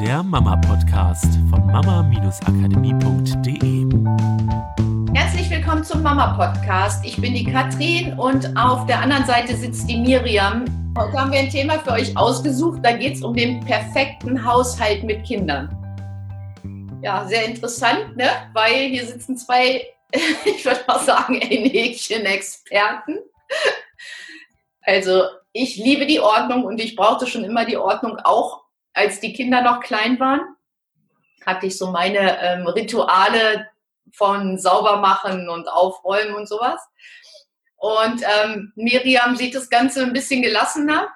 der Mama-Podcast von mama-akademie.de. Herzlich willkommen zum Mama-Podcast. Ich bin die Katrin und auf der anderen Seite sitzt die Miriam. Heute haben wir ein Thema für euch ausgesucht. Da geht es um den perfekten Haushalt mit Kindern. Ja, sehr interessant, ne? weil hier sitzen zwei, ich würde mal sagen, Häkchen-Experten. Also ich liebe die Ordnung und ich brauchte schon immer die Ordnung, auch als die Kinder noch klein waren. Hatte ich so meine ähm, Rituale von Saubermachen und Aufräumen und sowas. Und ähm, Miriam sieht das Ganze ein bisschen gelassener.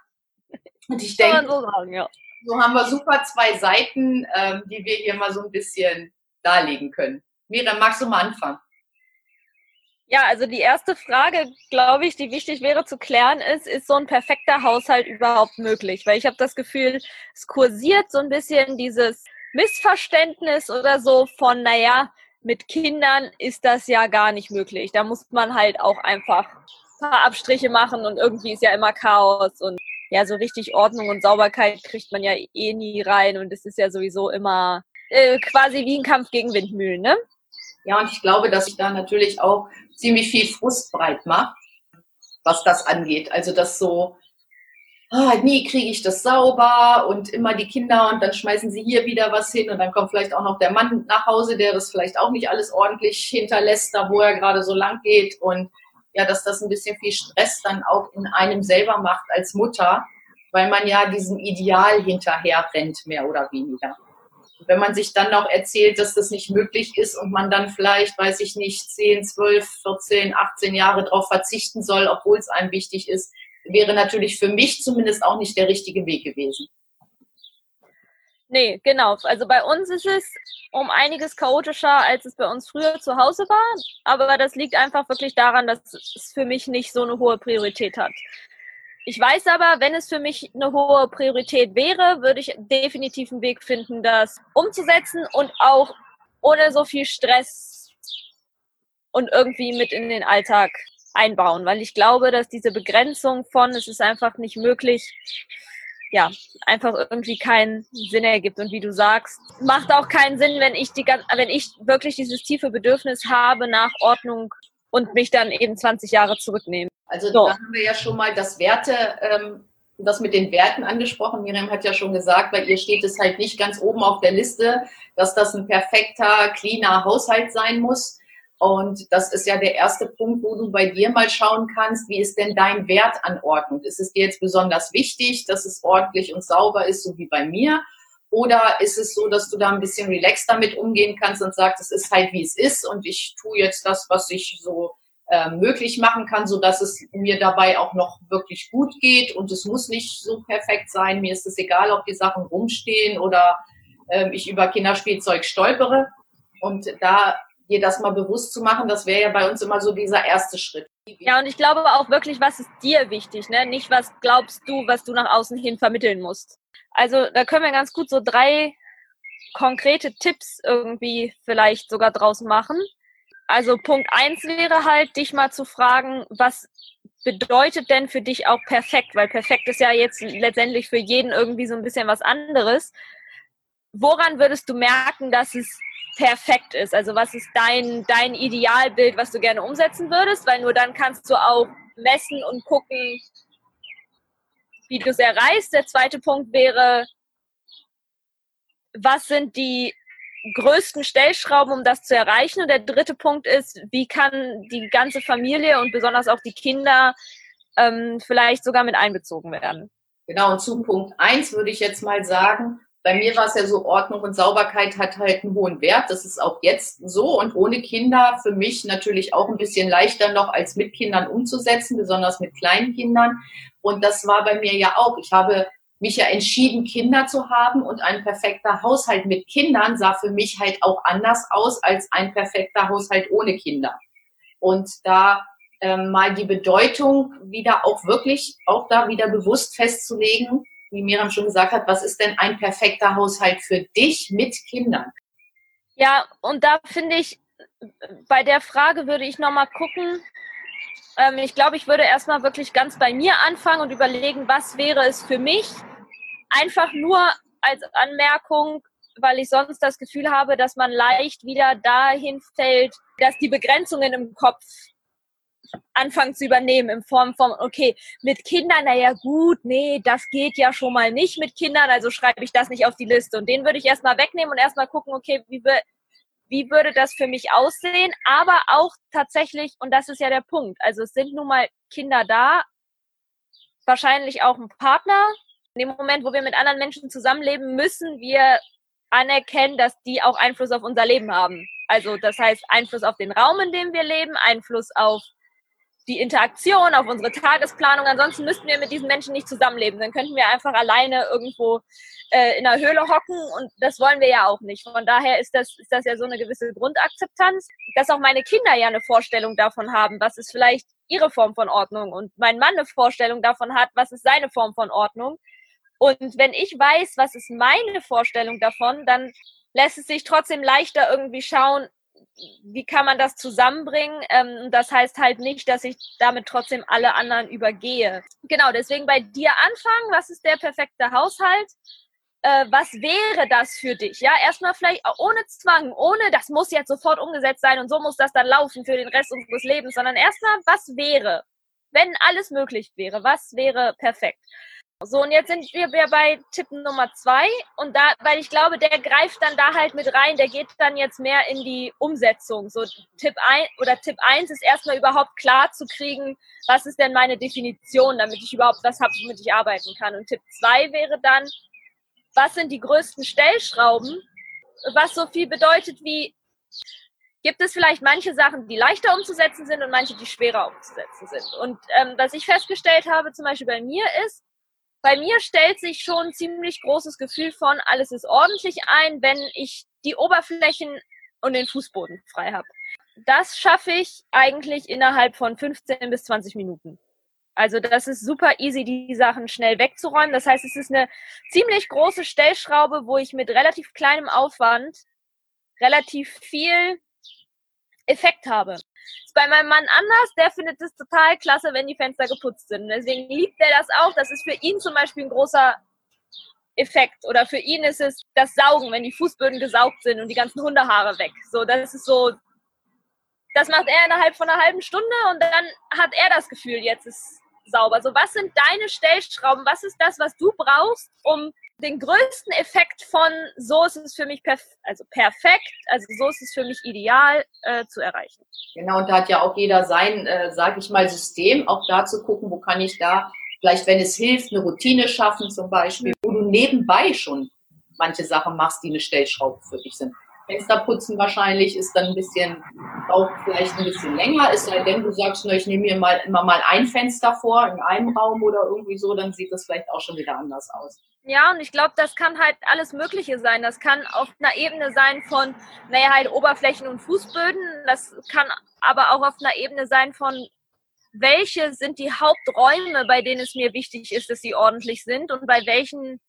Und ich denke, so, ja. so, haben wir super zwei Seiten, ähm, die wir hier mal so ein bisschen darlegen können. Miriam, magst du mal anfangen? Ja, also die erste Frage, glaube ich, die wichtig wäre zu klären, ist, ist so ein perfekter Haushalt überhaupt möglich? Weil ich habe das Gefühl, es kursiert so ein bisschen dieses Missverständnis oder so von, naja, mit Kindern ist das ja gar nicht möglich. Da muss man halt auch einfach ein paar Abstriche machen und irgendwie ist ja immer Chaos und ja, so richtig Ordnung und Sauberkeit kriegt man ja eh nie rein und es ist ja sowieso immer äh, quasi wie ein Kampf gegen Windmühlen, ne? Ja, und ich glaube, dass ich da natürlich auch ziemlich viel Frust breit macht, was das angeht. Also das so, ah, nie kriege ich das sauber und immer die Kinder und dann schmeißen sie hier wieder was hin und dann kommt vielleicht auch noch der Mann nach Hause, der das vielleicht auch nicht alles ordentlich hinterlässt, da wo er gerade so lang geht und ja, dass das ein bisschen viel Stress dann auch in einem selber macht als Mutter, weil man ja diesem Ideal hinterher rennt, mehr oder weniger wenn man sich dann noch erzählt, dass das nicht möglich ist und man dann vielleicht, weiß ich nicht, 10, 12, 14, 18 Jahre darauf verzichten soll, obwohl es einem wichtig ist, wäre natürlich für mich zumindest auch nicht der richtige Weg gewesen. Nee, genau. Also bei uns ist es um einiges chaotischer, als es bei uns früher zu Hause war. Aber das liegt einfach wirklich daran, dass es für mich nicht so eine hohe Priorität hat. Ich weiß aber, wenn es für mich eine hohe Priorität wäre, würde ich definitiv einen Weg finden, das umzusetzen und auch ohne so viel Stress und irgendwie mit in den Alltag einbauen, weil ich glaube, dass diese Begrenzung von, es ist einfach nicht möglich, ja, einfach irgendwie keinen Sinn ergibt. Und wie du sagst, macht auch keinen Sinn, wenn ich die, wenn ich wirklich dieses tiefe Bedürfnis habe nach Ordnung und mich dann eben 20 Jahre zurücknehme. Also so. da haben wir ja schon mal das Werte, ähm, das mit den Werten angesprochen. Miriam hat ja schon gesagt, bei ihr steht es halt nicht ganz oben auf der Liste, dass das ein perfekter, cleaner Haushalt sein muss. Und das ist ja der erste Punkt, wo du bei dir mal schauen kannst, wie ist denn dein Wert an Ordnung? Ist es dir jetzt besonders wichtig, dass es ordentlich und sauber ist, so wie bei mir? Oder ist es so, dass du da ein bisschen relaxed damit umgehen kannst und sagst, es ist halt wie es ist und ich tue jetzt das, was ich so äh, möglich machen kann, so dass es mir dabei auch noch wirklich gut geht und es muss nicht so perfekt sein. Mir ist es egal, ob die Sachen rumstehen oder äh, ich über Kinderspielzeug stolpere. Und da dir das mal bewusst zu machen, das wäre ja bei uns immer so dieser erste Schritt. Ja, und ich glaube auch wirklich, was ist dir wichtig, ne? Nicht, was glaubst du, was du nach außen hin vermitteln musst. Also da können wir ganz gut so drei konkrete Tipps irgendwie vielleicht sogar draus machen. Also Punkt eins wäre halt, dich mal zu fragen, was bedeutet denn für dich auch perfekt? Weil perfekt ist ja jetzt letztendlich für jeden irgendwie so ein bisschen was anderes. Woran würdest du merken, dass es perfekt ist? Also was ist dein, dein Idealbild, was du gerne umsetzen würdest? Weil nur dann kannst du auch messen und gucken, wie du es erreichst. Der zweite Punkt wäre, was sind die größten Stellschrauben, um das zu erreichen. Und der dritte Punkt ist, wie kann die ganze Familie und besonders auch die Kinder ähm, vielleicht sogar mit einbezogen werden. Genau, und zu Punkt eins würde ich jetzt mal sagen, bei mir war es ja so, Ordnung und Sauberkeit hat halt einen hohen Wert. Das ist auch jetzt so und ohne Kinder für mich natürlich auch ein bisschen leichter noch als mit Kindern umzusetzen, besonders mit kleinen Kindern. Und das war bei mir ja auch. Ich habe mich ja entschieden, Kinder zu haben und ein perfekter Haushalt mit Kindern sah für mich halt auch anders aus als ein perfekter Haushalt ohne Kinder. Und da ähm, mal die Bedeutung wieder auch wirklich, auch da wieder bewusst festzulegen, wie Miriam schon gesagt hat, was ist denn ein perfekter Haushalt für dich mit Kindern? Ja, und da finde ich, bei der Frage würde ich nochmal gucken, ähm, ich glaube, ich würde erstmal wirklich ganz bei mir anfangen und überlegen, was wäre es für mich, einfach nur als Anmerkung, weil ich sonst das Gefühl habe, dass man leicht wieder dahin fällt, dass die Begrenzungen im Kopf anfangen zu übernehmen in Form von, okay, mit Kindern, naja gut, nee, das geht ja schon mal nicht mit Kindern, also schreibe ich das nicht auf die Liste. Und den würde ich erstmal wegnehmen und erstmal gucken, okay, wie, wie würde das für mich aussehen? Aber auch tatsächlich, und das ist ja der Punkt, also es sind nun mal Kinder da, wahrscheinlich auch ein Partner. In dem Moment, wo wir mit anderen Menschen zusammenleben, müssen wir anerkennen, dass die auch Einfluss auf unser Leben haben. Also das heißt Einfluss auf den Raum, in dem wir leben, Einfluss auf die Interaktion, auf unsere Tagesplanung. Ansonsten müssten wir mit diesen Menschen nicht zusammenleben. Dann könnten wir einfach alleine irgendwo äh, in einer Höhle hocken und das wollen wir ja auch nicht. Von daher ist das, ist das ja so eine gewisse Grundakzeptanz, dass auch meine Kinder ja eine Vorstellung davon haben, was ist vielleicht ihre Form von Ordnung und mein Mann eine Vorstellung davon hat, was ist seine Form von Ordnung. Und wenn ich weiß, was ist meine Vorstellung davon, dann lässt es sich trotzdem leichter irgendwie schauen, wie kann man das zusammenbringen? Ähm, das heißt halt nicht, dass ich damit trotzdem alle anderen übergehe. Genau, deswegen bei dir anfangen. Was ist der perfekte Haushalt? Äh, was wäre das für dich? Ja, erstmal vielleicht ohne Zwang, ohne, das muss jetzt sofort umgesetzt sein und so muss das dann laufen für den Rest unseres Lebens, sondern erstmal, was wäre, wenn alles möglich wäre? Was wäre perfekt? So, und jetzt sind wir bei Tipp Nummer zwei. Und da, weil ich glaube, der greift dann da halt mit rein, der geht dann jetzt mehr in die Umsetzung. So, Tipp ein oder Tipp eins ist erstmal überhaupt klar zu kriegen, was ist denn meine Definition, damit ich überhaupt was habe, womit ich arbeiten kann. Und Tipp zwei wäre dann, was sind die größten Stellschrauben? Was so viel bedeutet wie, gibt es vielleicht manche Sachen, die leichter umzusetzen sind und manche, die schwerer umzusetzen sind. Und ähm, was ich festgestellt habe, zum Beispiel bei mir ist, bei mir stellt sich schon ein ziemlich großes Gefühl von, alles ist ordentlich ein, wenn ich die Oberflächen und den Fußboden frei habe. Das schaffe ich eigentlich innerhalb von 15 bis 20 Minuten. Also das ist super easy, die Sachen schnell wegzuräumen. Das heißt, es ist eine ziemlich große Stellschraube, wo ich mit relativ kleinem Aufwand relativ viel Effekt habe. Ist bei meinem Mann anders, der findet es total klasse, wenn die Fenster geputzt sind. Deswegen liebt er das auch. Das ist für ihn zum Beispiel ein großer Effekt. Oder für ihn ist es das Saugen, wenn die Fußböden gesaugt sind und die ganzen Hundehaare weg. So, das ist so, das macht er innerhalb von einer halben Stunde und dann hat er das Gefühl, jetzt ist sauber. So, was sind deine Stellschrauben? Was ist das, was du brauchst, um den größten Effekt von so ist es für mich perf also perfekt, also so ist es für mich ideal äh, zu erreichen. Genau, und da hat ja auch jeder sein, äh, sage ich mal, System, auch da zu gucken, wo kann ich da vielleicht, wenn es hilft, eine Routine schaffen zum Beispiel, wo du nebenbei schon manche Sachen machst, die eine Stellschraube für dich sind. Fensterputzen wahrscheinlich ist dann ein bisschen, auch vielleicht ein bisschen länger, es sei denn, du sagst nur, ich nehme mir mal immer mal ein Fenster vor in einem Raum oder irgendwie so, dann sieht das vielleicht auch schon wieder anders aus. Ja, und ich glaube, das kann halt alles Mögliche sein. Das kann auf einer Ebene sein von, naja, halt Oberflächen und Fußböden. Das kann aber auch auf einer Ebene sein von, welche sind die Haupträume, bei denen es mir wichtig ist, dass sie ordentlich sind und bei welchen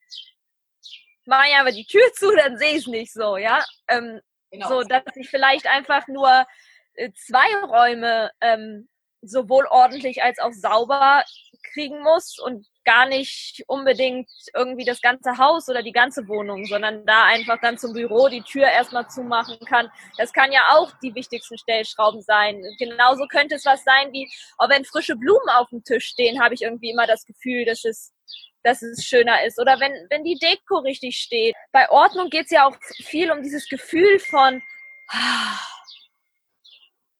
mache ich aber die Tür zu, dann sehe ich es nicht so, ja. Ähm, genau. So, dass ich vielleicht einfach nur äh, zwei Räume ähm, sowohl ordentlich als auch sauber kriegen muss und gar nicht unbedingt irgendwie das ganze Haus oder die ganze Wohnung, sondern da einfach dann zum Büro die Tür erstmal zumachen kann. Das kann ja auch die wichtigsten Stellschrauben sein. Genauso könnte es was sein wie, oh, wenn frische Blumen auf dem Tisch stehen, habe ich irgendwie immer das Gefühl, dass es dass es schöner ist. Oder wenn, wenn die Deko richtig steht. Bei Ordnung geht es ja auch viel um dieses Gefühl von, ah,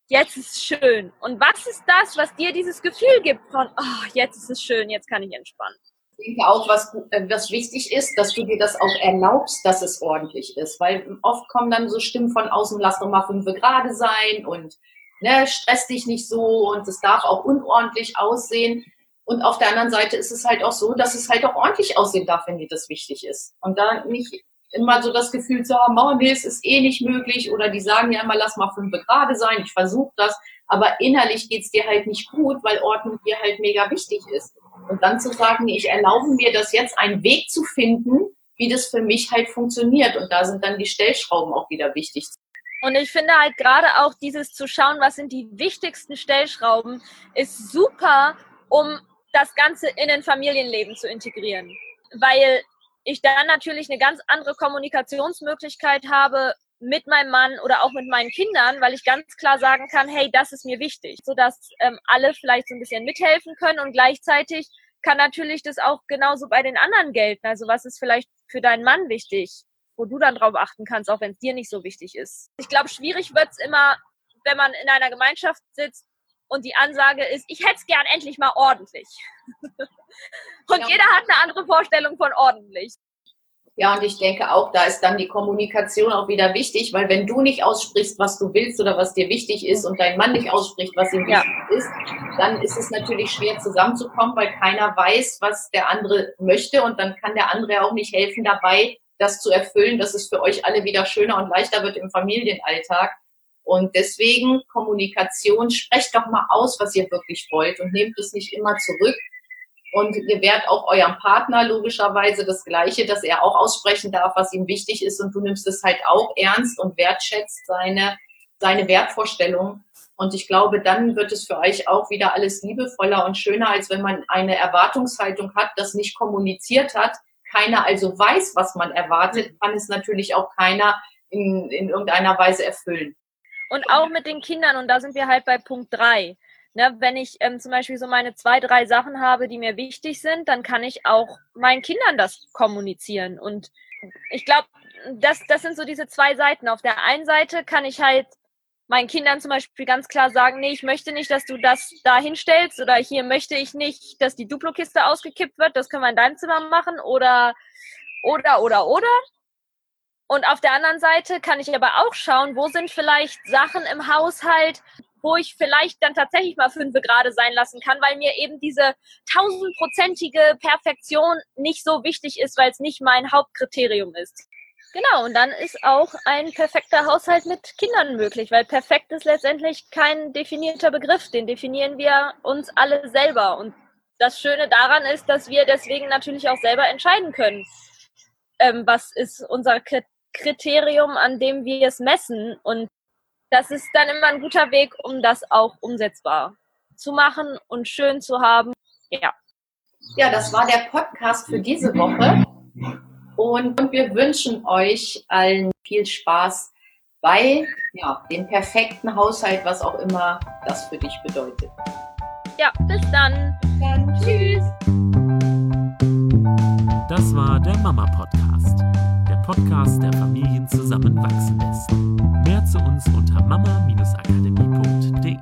jetzt ist es schön. Und was ist das, was dir dieses Gefühl gibt von, oh, jetzt ist es schön, jetzt kann ich entspannen? Ich denke auch, was, äh, was wichtig ist, dass du dir das auch erlaubst, dass es ordentlich ist. Weil oft kommen dann so Stimmen von außen, lass doch mal fünf gerade sein und ne, stress dich nicht so und es darf auch unordentlich aussehen. Und auf der anderen Seite ist es halt auch so, dass es halt auch ordentlich aussehen darf, wenn dir das wichtig ist. Und da nicht immer so das Gefühl zu haben, oh nee, es ist eh nicht möglich. Oder die sagen ja immer, lass mal fünf gerade sein, ich versuche das. Aber innerlich geht's dir halt nicht gut, weil Ordnung dir halt mega wichtig ist. Und dann zu sagen, ich erlaube mir das jetzt, einen Weg zu finden, wie das für mich halt funktioniert. Und da sind dann die Stellschrauben auch wieder wichtig. Und ich finde halt gerade auch dieses zu schauen, was sind die wichtigsten Stellschrauben, ist super, um das Ganze in ein Familienleben zu integrieren. Weil ich dann natürlich eine ganz andere Kommunikationsmöglichkeit habe mit meinem Mann oder auch mit meinen Kindern, weil ich ganz klar sagen kann, hey, das ist mir wichtig, sodass ähm, alle vielleicht so ein bisschen mithelfen können und gleichzeitig kann natürlich das auch genauso bei den anderen gelten. Also was ist vielleicht für deinen Mann wichtig, wo du dann drauf achten kannst, auch wenn es dir nicht so wichtig ist. Ich glaube, schwierig wird's immer, wenn man in einer Gemeinschaft sitzt und die Ansage ist, ich hätte es gern endlich mal ordentlich. und ja. jeder hat eine andere Vorstellung von ordentlich. Ja, und ich denke auch, da ist dann die Kommunikation auch wieder wichtig, weil wenn du nicht aussprichst, was du willst oder was dir wichtig ist und dein Mann nicht ausspricht, was ihm wichtig ja. ist, dann ist es natürlich schwer zusammenzukommen, weil keiner weiß, was der andere möchte und dann kann der andere auch nicht helfen dabei, das zu erfüllen, dass es für euch alle wieder schöner und leichter wird im Familienalltag. Und deswegen Kommunikation, sprecht doch mal aus, was ihr wirklich wollt und nehmt es nicht immer zurück, und gewährt auch eurem Partner logischerweise das Gleiche, dass er auch aussprechen darf, was ihm wichtig ist. Und du nimmst es halt auch ernst und wertschätzt seine, seine Wertvorstellung. Und ich glaube, dann wird es für euch auch wieder alles liebevoller und schöner, als wenn man eine Erwartungshaltung hat, das nicht kommuniziert hat, keiner also weiß, was man erwartet, kann es natürlich auch keiner in, in irgendeiner Weise erfüllen. Und auch mit den Kindern, und da sind wir halt bei Punkt drei Ne, wenn ich ähm, zum Beispiel so meine zwei, drei Sachen habe, die mir wichtig sind, dann kann ich auch meinen Kindern das kommunizieren. Und ich glaube, das, das sind so diese zwei Seiten. Auf der einen Seite kann ich halt meinen Kindern zum Beispiel ganz klar sagen, nee, ich möchte nicht, dass du das da hinstellst oder hier möchte ich nicht, dass die Duplo-Kiste ausgekippt wird, das können wir in deinem Zimmer machen oder, oder, oder, oder. Und auf der anderen Seite kann ich aber auch schauen, wo sind vielleicht Sachen im Haushalt, wo ich vielleicht dann tatsächlich mal fünf gerade sein lassen kann, weil mir eben diese tausendprozentige Perfektion nicht so wichtig ist, weil es nicht mein Hauptkriterium ist. Genau, und dann ist auch ein perfekter Haushalt mit Kindern möglich, weil perfekt ist letztendlich kein definierter Begriff, den definieren wir uns alle selber. Und das Schöne daran ist, dass wir deswegen natürlich auch selber entscheiden können, ähm, was ist unser Kriterium, an dem wir es messen. Und das ist dann immer ein guter Weg, um das auch umsetzbar zu machen und schön zu haben. Ja. Ja, das war der Podcast für diese Woche. Und wir wünschen euch allen viel Spaß bei ja, dem perfekten Haushalt, was auch immer das für dich bedeutet. Ja, bis dann. Bis dann. Tschüss. Das war der Mama Podcast. Podcast, der Familien zusammenwachsen lässt. Mehr zu uns unter mama-akademie.de.